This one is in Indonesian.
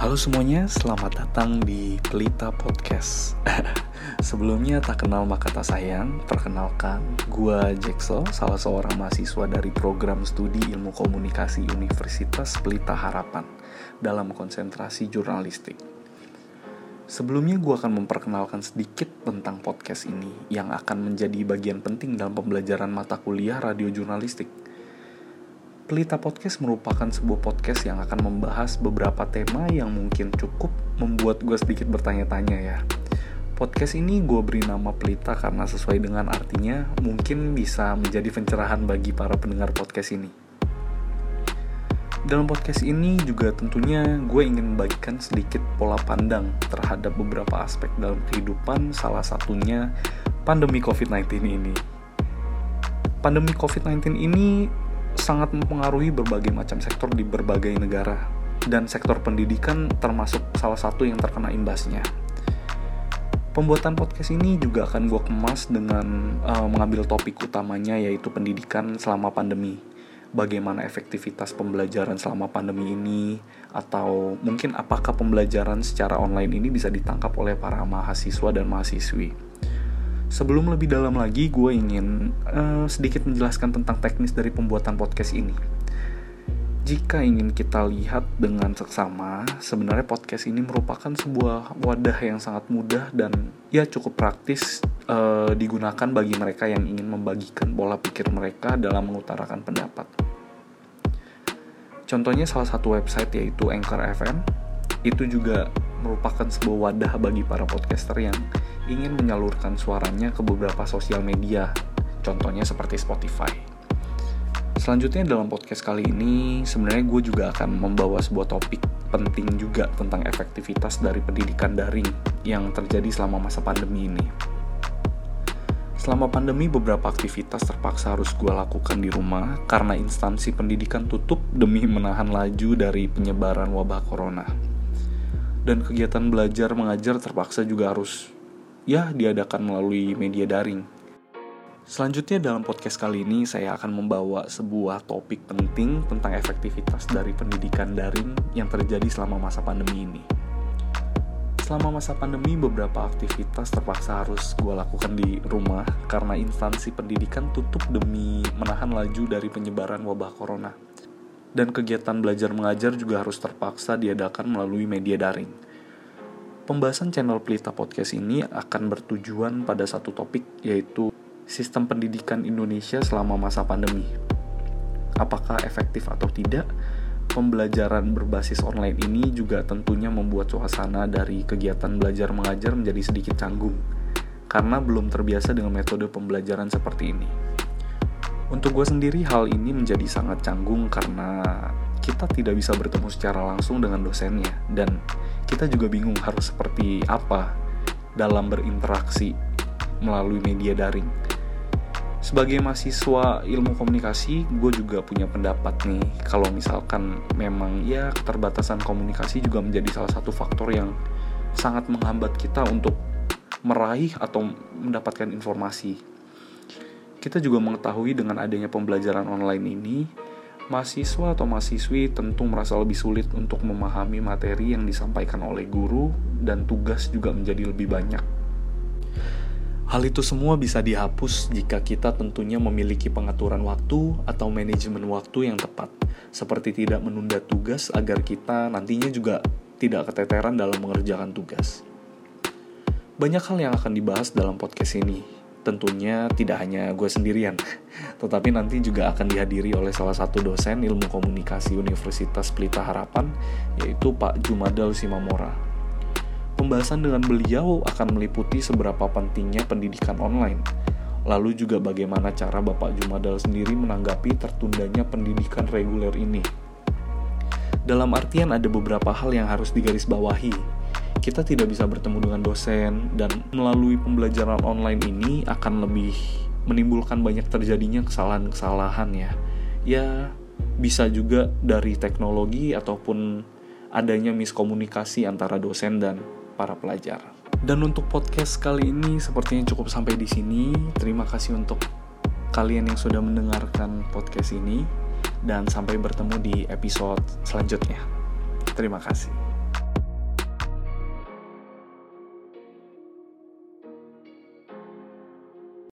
Halo semuanya, selamat datang di Pelita Podcast. Sebelumnya tak kenal maka tak sayang, perkenalkan gua Jackso, salah seorang mahasiswa dari program studi Ilmu Komunikasi Universitas Pelita Harapan dalam konsentrasi jurnalistik. Sebelumnya gue akan memperkenalkan sedikit tentang podcast ini yang akan menjadi bagian penting dalam pembelajaran mata kuliah radio jurnalistik Pelita Podcast merupakan sebuah podcast yang akan membahas beberapa tema yang mungkin cukup membuat gue sedikit bertanya-tanya ya. Podcast ini gue beri nama Pelita karena sesuai dengan artinya mungkin bisa menjadi pencerahan bagi para pendengar podcast ini. Dalam podcast ini juga tentunya gue ingin membagikan sedikit pola pandang terhadap beberapa aspek dalam kehidupan, salah satunya pandemi COVID-19 ini. Pandemi COVID-19 ini sangat mempengaruhi berbagai macam sektor di berbagai negara dan sektor pendidikan termasuk salah satu yang terkena imbasnya. Pembuatan podcast ini juga akan gue kemas dengan uh, mengambil topik utamanya yaitu pendidikan selama pandemi. Bagaimana efektivitas pembelajaran selama pandemi ini atau mungkin apakah pembelajaran secara online ini bisa ditangkap oleh para mahasiswa dan mahasiswi. Sebelum lebih dalam lagi, gue ingin uh, sedikit menjelaskan tentang teknis dari pembuatan podcast ini. Jika ingin kita lihat dengan seksama, sebenarnya podcast ini merupakan sebuah wadah yang sangat mudah dan ya cukup praktis uh, digunakan bagi mereka yang ingin membagikan pola pikir mereka dalam mengutarakan pendapat. Contohnya salah satu website yaitu Anchor FM, itu juga merupakan sebuah wadah bagi para podcaster yang ingin menyalurkan suaranya ke beberapa sosial media, contohnya seperti Spotify. Selanjutnya dalam podcast kali ini, sebenarnya gue juga akan membawa sebuah topik penting juga tentang efektivitas dari pendidikan daring yang terjadi selama masa pandemi ini. Selama pandemi, beberapa aktivitas terpaksa harus gue lakukan di rumah karena instansi pendidikan tutup demi menahan laju dari penyebaran wabah corona dan kegiatan belajar mengajar terpaksa juga harus ya diadakan melalui media daring. Selanjutnya dalam podcast kali ini saya akan membawa sebuah topik penting tentang efektivitas dari pendidikan daring yang terjadi selama masa pandemi ini. Selama masa pandemi beberapa aktivitas terpaksa harus gue lakukan di rumah karena instansi pendidikan tutup demi menahan laju dari penyebaran wabah corona dan kegiatan belajar mengajar juga harus terpaksa diadakan melalui media daring. Pembahasan channel Pelita Podcast ini akan bertujuan pada satu topik yaitu sistem pendidikan Indonesia selama masa pandemi. Apakah efektif atau tidak? Pembelajaran berbasis online ini juga tentunya membuat suasana dari kegiatan belajar mengajar menjadi sedikit canggung karena belum terbiasa dengan metode pembelajaran seperti ini. Untuk gue sendiri hal ini menjadi sangat canggung karena kita tidak bisa bertemu secara langsung dengan dosennya dan kita juga bingung harus seperti apa dalam berinteraksi melalui media daring. Sebagai mahasiswa ilmu komunikasi, gue juga punya pendapat nih kalau misalkan memang ya keterbatasan komunikasi juga menjadi salah satu faktor yang sangat menghambat kita untuk meraih atau mendapatkan informasi kita juga mengetahui dengan adanya pembelajaran online ini, mahasiswa atau mahasiswi tentu merasa lebih sulit untuk memahami materi yang disampaikan oleh guru dan tugas juga menjadi lebih banyak. Hal itu semua bisa dihapus jika kita tentunya memiliki pengaturan waktu atau manajemen waktu yang tepat, seperti tidak menunda tugas agar kita nantinya juga tidak keteteran dalam mengerjakan tugas. Banyak hal yang akan dibahas dalam podcast ini, tentunya tidak hanya gue sendirian, tetapi nanti juga akan dihadiri oleh salah satu dosen ilmu komunikasi Universitas Pelita Harapan, yaitu Pak Jumadal Simamora. Pembahasan dengan beliau akan meliputi seberapa pentingnya pendidikan online, lalu juga bagaimana cara Bapak Jumadal sendiri menanggapi tertundanya pendidikan reguler ini. Dalam artian ada beberapa hal yang harus digarisbawahi, kita tidak bisa bertemu dengan dosen dan melalui pembelajaran online ini akan lebih menimbulkan banyak terjadinya kesalahan-kesalahan ya. Ya bisa juga dari teknologi ataupun adanya miskomunikasi antara dosen dan para pelajar. Dan untuk podcast kali ini sepertinya cukup sampai di sini. Terima kasih untuk kalian yang sudah mendengarkan podcast ini dan sampai bertemu di episode selanjutnya. Terima kasih.